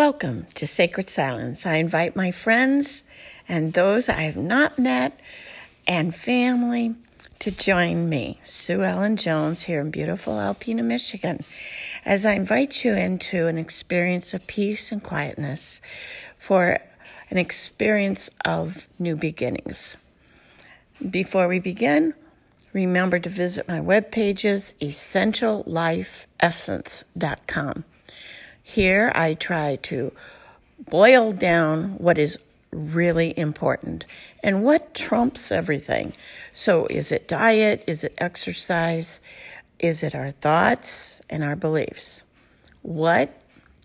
Welcome to Sacred Silence. I invite my friends and those I have not met and family to join me, Sue Ellen Jones, here in beautiful Alpena, Michigan, as I invite you into an experience of peace and quietness for an experience of new beginnings. Before we begin, remember to visit my web pages, essentiallifeessence.com. Here I try to boil down what is really important and what trumps everything. So, is it diet? Is it exercise? Is it our thoughts and our beliefs? What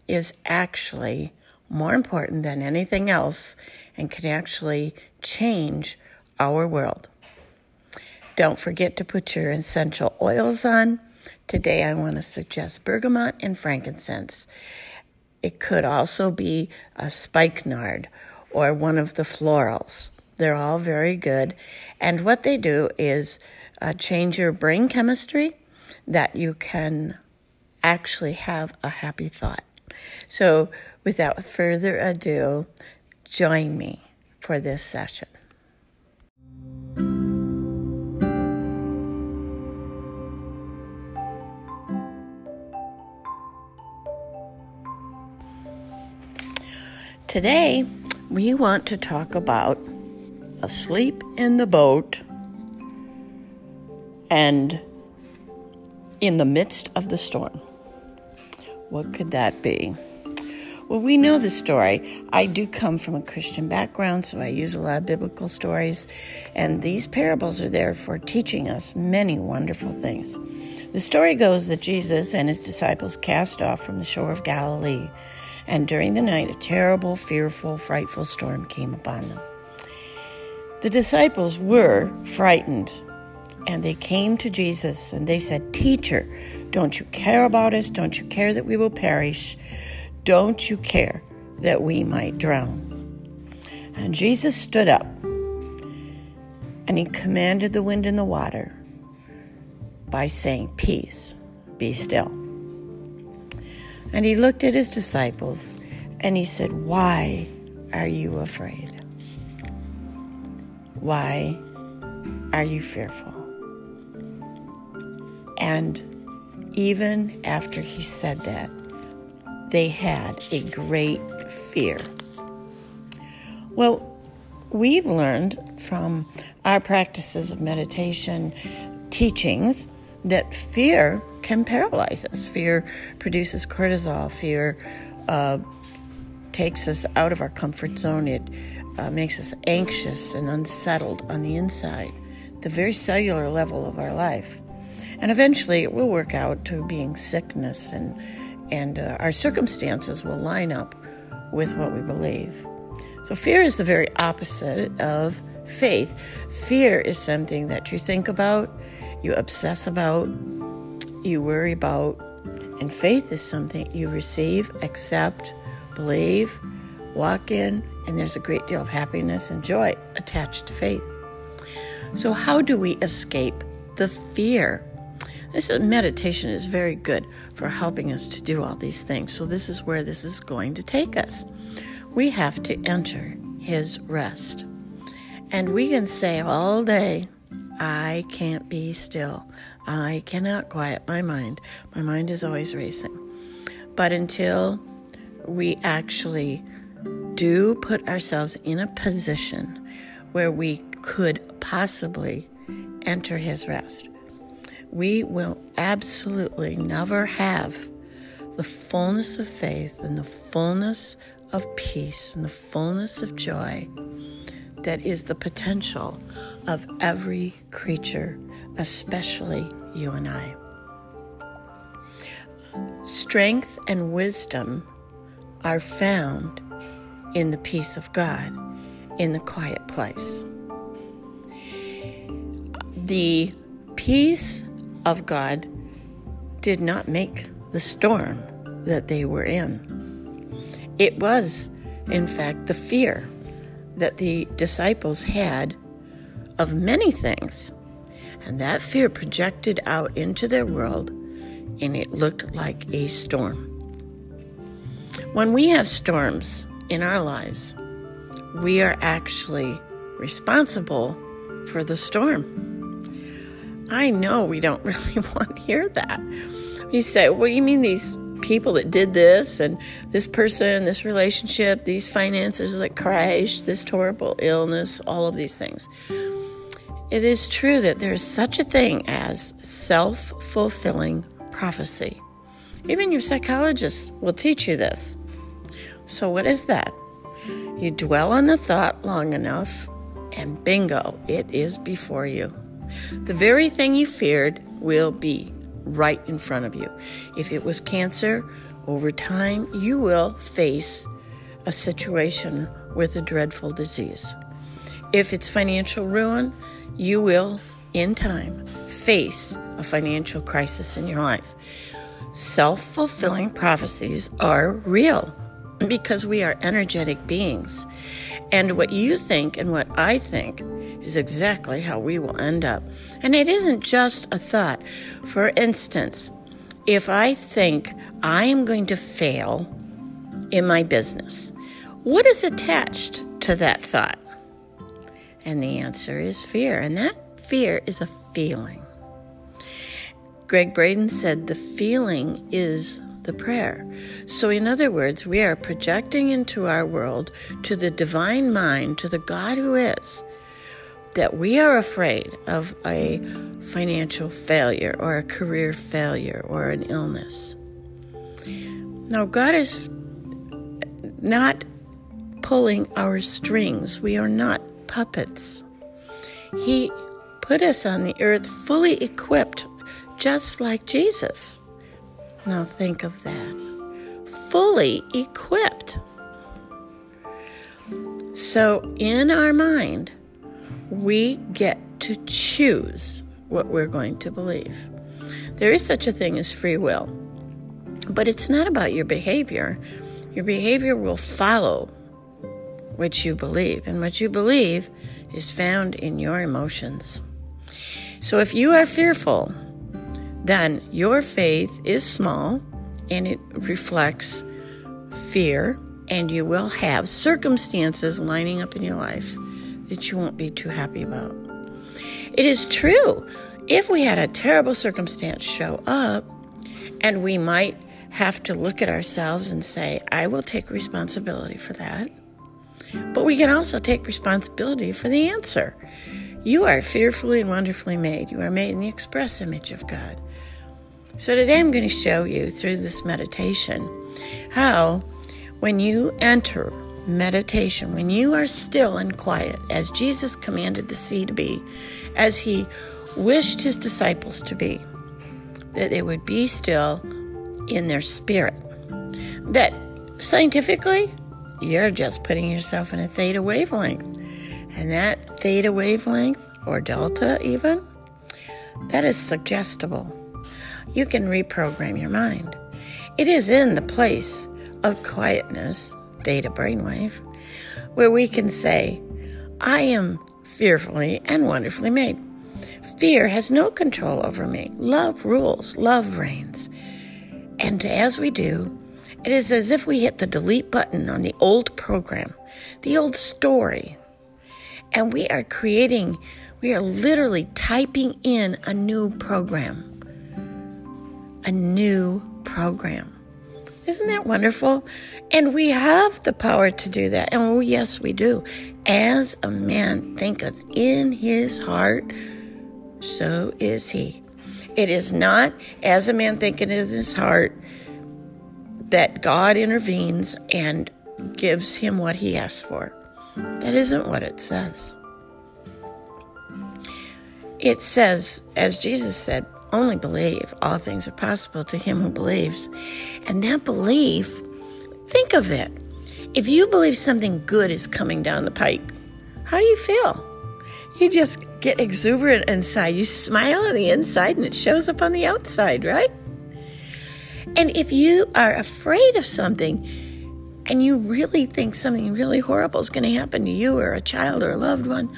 is actually more important than anything else and can actually change our world? Don't forget to put your essential oils on Today I want to suggest bergamot and frankincense. It could also be a spikenard or one of the florals. They're all very good. And what they do is uh, change your brain chemistry that you can actually have a happy thought. So, without further ado, join me for this session. Today, we want to talk about asleep in the boat and in the midst of the storm. What could that be? Well, we know the story. I do come from a Christian background, so I use a lot of biblical stories, and these parables are there for teaching us many wonderful things. The story goes that Jesus and his disciples cast off from the shore of Galilee and during the night a terrible, fearful, frightful storm came upon them. The disciples were frightened, and they came to Jesus and they said, Teacher, don't you care about us? Don't you care that we will perish? Don't you care that we might drown? And Jesus stood up and he commanded the wind and the water by saying, Peace, be still. And he looked at his disciples and he said, Why are you afraid? Why are you fearful? And even after he said that, they had a great fear. Well, we've learned from our practices of meditation teachings that fear can paralyze us. Fear produces cortisol. Fear uh, takes us out of our comfort zone. It uh, makes us anxious and unsettled on the inside, the very cellular level of our life. And eventually it will work out to being sickness, and, and uh, our circumstances will line up with what we believe. So, fear is the very opposite of faith. Fear is something that you think about, you obsess about, you worry about. And faith is something you receive, accept, believe, walk in, and there's a great deal of happiness and joy attached to faith. So, how do we escape the fear? This meditation is very good for helping us to do all these things. So, this is where this is going to take us. We have to enter His rest. And we can say all day, I can't be still. I cannot quiet my mind. My mind is always racing. But until we actually do put ourselves in a position where we could possibly enter his rest, we will absolutely never have the fullness of faith and the fullness of peace and the fullness of joy that is the potential of every creature, especially you and I. Strength and wisdom are found in the peace of God, in the quiet place. The peace of God did not make the storm that they were in. It was, in fact, the fear that the disciples had of many things. And that fear projected out into their world, and it looked like a storm. When we have storms in our lives, we are actually responsible for the storm. I know we don't really want to hear that. You say, well, you mean these people that did this and this person, this relationship, these finances that crashed, this horrible illness, all of these things. It is true that there is such a thing as self fulfilling prophecy. Even your psychologist will teach you this. So, what is that? You dwell on the thought long enough, and bingo, it is before you. The very thing you feared will be right in front of you. If it was cancer, over time you will face a situation with a dreadful disease. If it's financial ruin, you will, in time, face a financial crisis in your life. Self fulfilling prophecies are real because we are energetic beings. And what you think and what I think is exactly how we will end up. And it isn't just a thought. For instance, if I think I am going to fail in my business, what is attached to that thought? And the answer is fear. And that fear is a feeling. Gregg Braden said the feeling is the prayer. So, in other words, we are projecting into our world to the divine mind, to the God who is, that we are afraid of a financial failure or a career failure or an illness. Now, God is not pulling our strings, we are not puppets. He put us on the earth fully equipped, just like Jesus. Now, think of that fully equipped. So, in our mind, we get to choose what we're going to believe. There is such a thing as free will, but it's not about your behavior. Your behavior will follow what you believe, and what you believe is found in your emotions. So if you are fearful, then your faith is small and it reflects fear, and you will have circumstances lining up in your life that you won't be too happy about. It is true. If we had a terrible circumstance show up, and we might have to look at ourselves and say, I will take responsibility for that. But we can also take responsibility for the answer. You are fearfully and wonderfully made. You are made in the express image of God. So today I'm going to show you through this meditation how when you enter meditation, when you are still and quiet, as Jesus commanded the sea to be, as he wished his disciples to be, that they would be still in their spirit. That scientifically, you're just putting yourself in a theta wavelength. And that theta wavelength, or delta even, that is suggestible. You can reprogram your mind. It is in the place of quietness theta brainwave, where we can say, I am fearfully and wonderfully made. Fear has no control over me. Love rules, love reigns. And as we do, it is as if we hit the delete button on the old program, the old story. And we are creating, we are literally typing in a new program. A new program. Isn't that wonderful? And we have the power to do that. And oh, yes, we do. As a man thinketh in his heart, so is he. It is not as a man thinketh in his heart that God intervenes and gives him what he asks for. That isn't what it says. It says, as Jesus said, only believe. All things are possible to him who believes. And that belief, think of it. If you believe something good is coming down the pike, how do you feel? You just get exuberant inside. You smile on the inside and it shows up on the outside, right? And if you are afraid of something and you really think something really horrible is going to happen to you or a child or a loved one,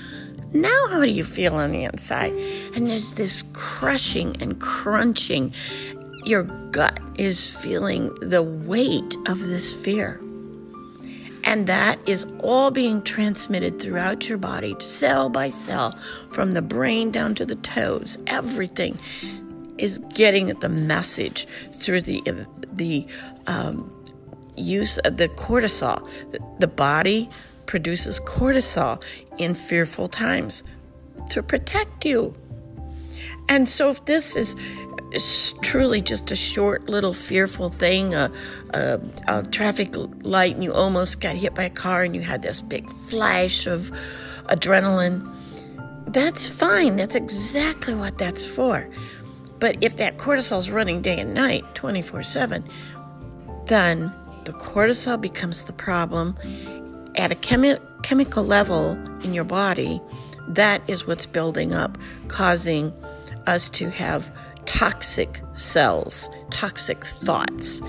now, how do you feel on the inside? And there's this crushing and crunching. Your gut is feeling the weight of this fear. And that is all being transmitted throughout your body, cell by cell, from the brain down to the toes. Everything is getting the message through the the um, use of the cortisol. The body produces cortisol in fearful times to protect you. And so, if this is truly just a short little fearful thing a, a, a, traffic light and you almost got hit by a car and you had this big flash of adrenaline that's fine that's exactly what that's for but if that cortisol is running day and night 24 7 then the cortisol becomes the problem at a chemi- chemical level in your body that is what's building up causing us to have toxic cells, toxic thoughts.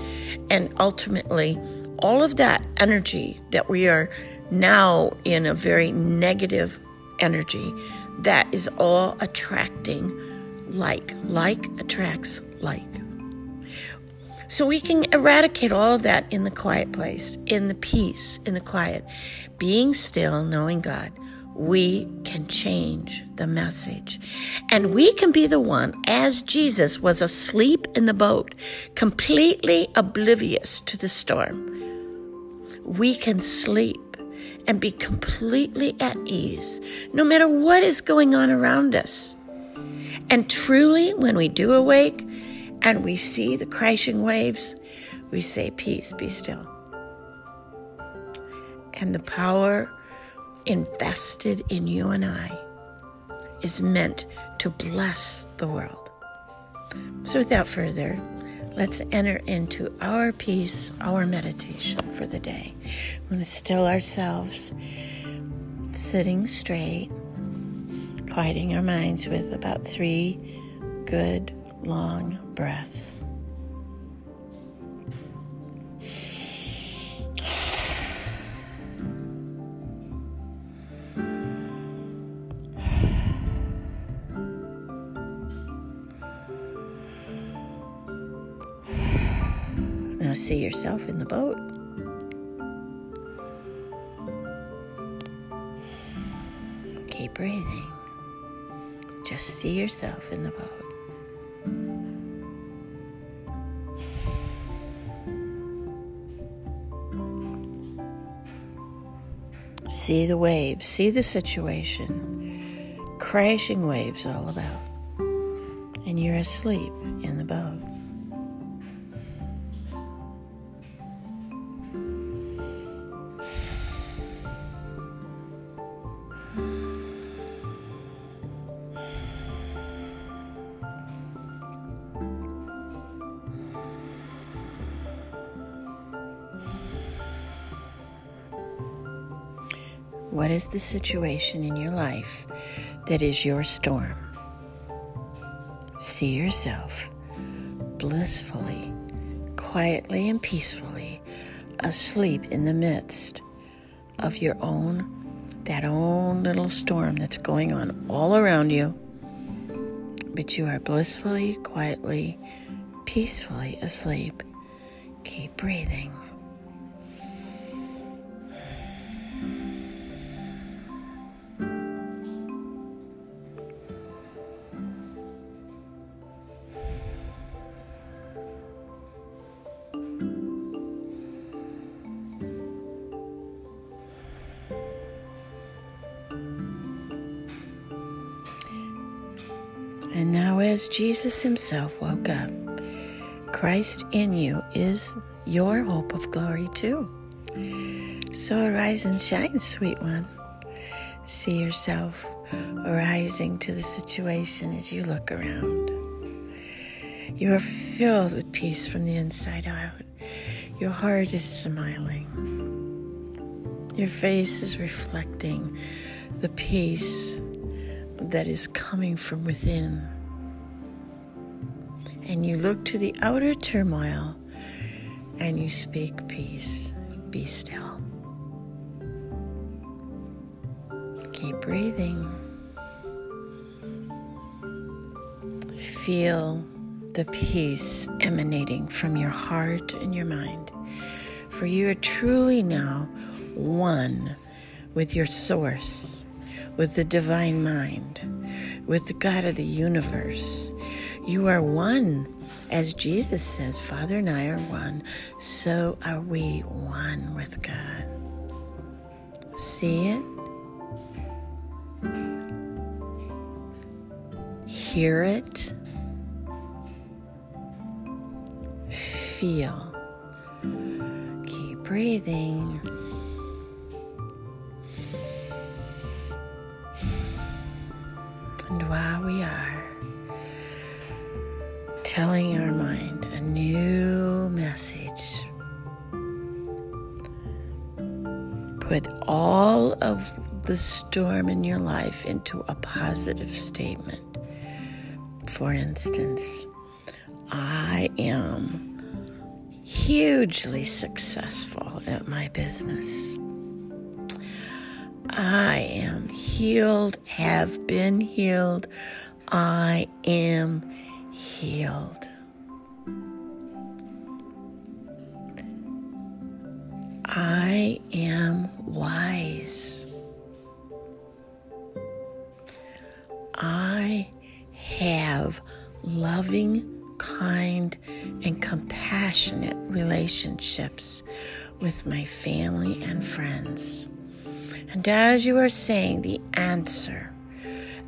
And ultimately, all of that energy that we are now in a very negative energy, that is all attracting like. Like attracts like. So we can eradicate all of that in the quiet place, in the peace, in the quiet, being still, knowing God we can change the message. And we can be the one, as Jesus was asleep in the boat, completely oblivious to the storm. We can sleep and be completely at ease, no matter what is going on around us. And truly, when we do awake and we see the crashing waves, we say, Peace, be still. And the power invested in you and I is meant to bless the world. So, without further, let's enter into our peace, our meditation for the day. We're going to still ourselves, sitting straight, quieting our minds with about three good long breaths. Now see yourself in the boat. Keep breathing. Just see yourself in the boat. See the waves, see the situation. Crashing waves all about. And you're asleep in the boat. What is the situation in your life that is your storm? See yourself blissfully, quietly, and peacefully asleep in the midst of your own, that own little storm that's going on all around you. But you are blissfully, quietly, peacefully asleep. Keep breathing. As Jesus Himself woke up, Christ in you is your hope of glory too. So arise and shine, sweet one. See yourself arising to the situation as you look around. You are filled with peace from the inside out. Your heart is smiling. Your face is reflecting the peace that is coming from within. And you look to the outer turmoil and you speak peace. Be still. Keep breathing. Feel the peace emanating from your heart and your mind. For you are truly now one with your source, with the divine mind, with the God of the universe. You are one. As Jesus says, Father and I are one, so are we one with God. See it? Hear it? Feel. Keep breathing. And while we are telling your mind a new message, put all of the storm in your life into a positive statement. For instance, I am hugely successful at my business. I am healed, have been healed. I am healed. I am wise. I have loving, kind, and compassionate relationships with my family and friends. And as you are saying the answer,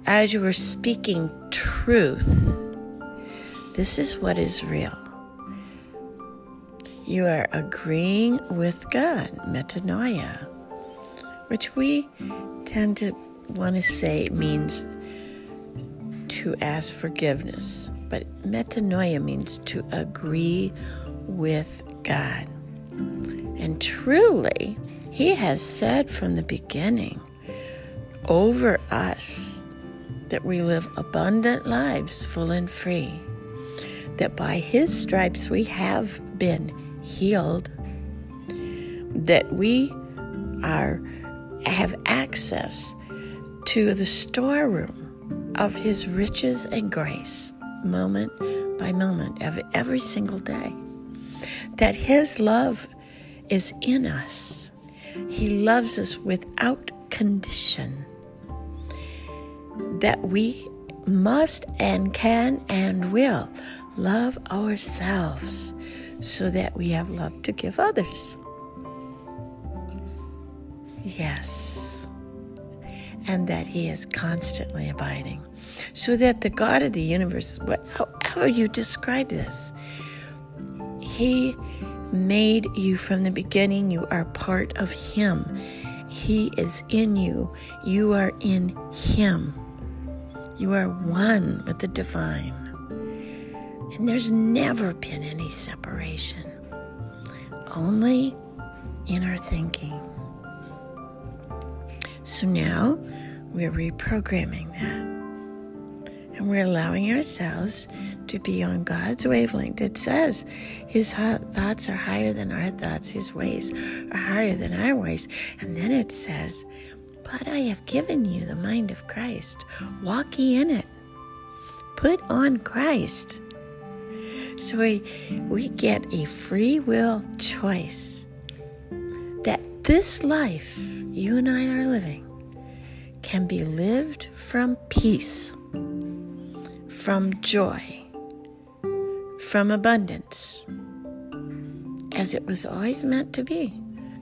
as you are speaking truth, this is what is real. You are agreeing with God, metanoia, which we tend to want to say means to ask forgiveness, but metanoia means to agree with God. And truly, he has said from the beginning over us that we live abundant lives, full and free. That by His stripes we have been healed. That we are have access to the storeroom of His riches and grace, moment by moment, every, every single day. That His love is in us he loves us without condition. That we must and can and will love ourselves so that we have love to give others. Yes. And that He is constantly abiding. So that the God of the universe, however you describe this, He made you from the beginning. You are part of Him. He is in you. You are in Him. You are one with the divine. And there's never been any separation, only in our thinking. So now we're reprogramming that. And we're allowing ourselves to be on God's wavelength. It says His thoughts are higher than our thoughts, His ways are higher than our ways. And then it says, But I have given you the mind of Christ. Walk ye in it. Put on Christ. So we, we get a free will choice that this life you and I are living can be lived from peace from joy, from abundance, as it was always meant to be.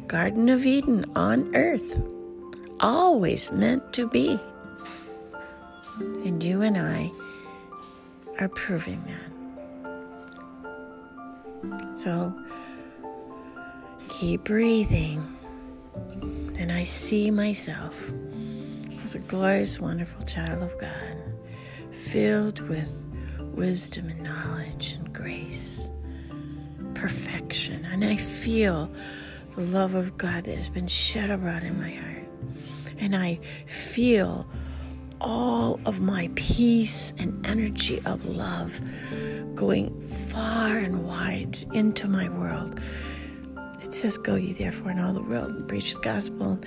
Garden of Eden on earth, always meant to be. And you and I are proving that. So keep breathing. And I see myself as a glorious, wonderful child of God filled with wisdom and knowledge and grace, perfection. And I feel the love of God that has been shed abroad in my heart. And I feel all of my peace and energy of love going far and wide into my world. It says, Go ye therefore in all the world and preach the gospel.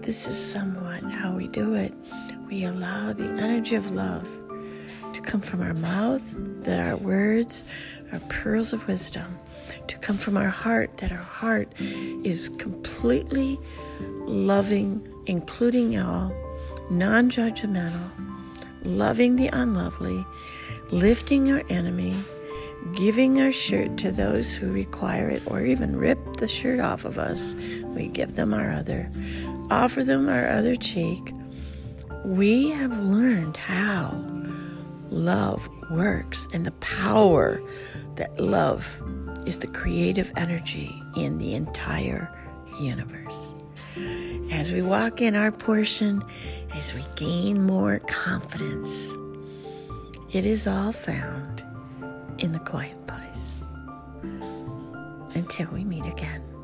This is somewhat how we do it. We allow the energy of love to come from our mouth, that our words are pearls of wisdom, to come from our heart, that our heart is completely loving, including all, non judgmental, loving the unlovely, lifting our enemy, giving our shirt to those who require it, or even rip the shirt off of us. We give them our other, offer them our other cheek. We have learned how love works and the power that love is the creative energy in the entire universe. As we walk in our portion, as we gain more confidence, it is all found in the quiet place. Until we meet again.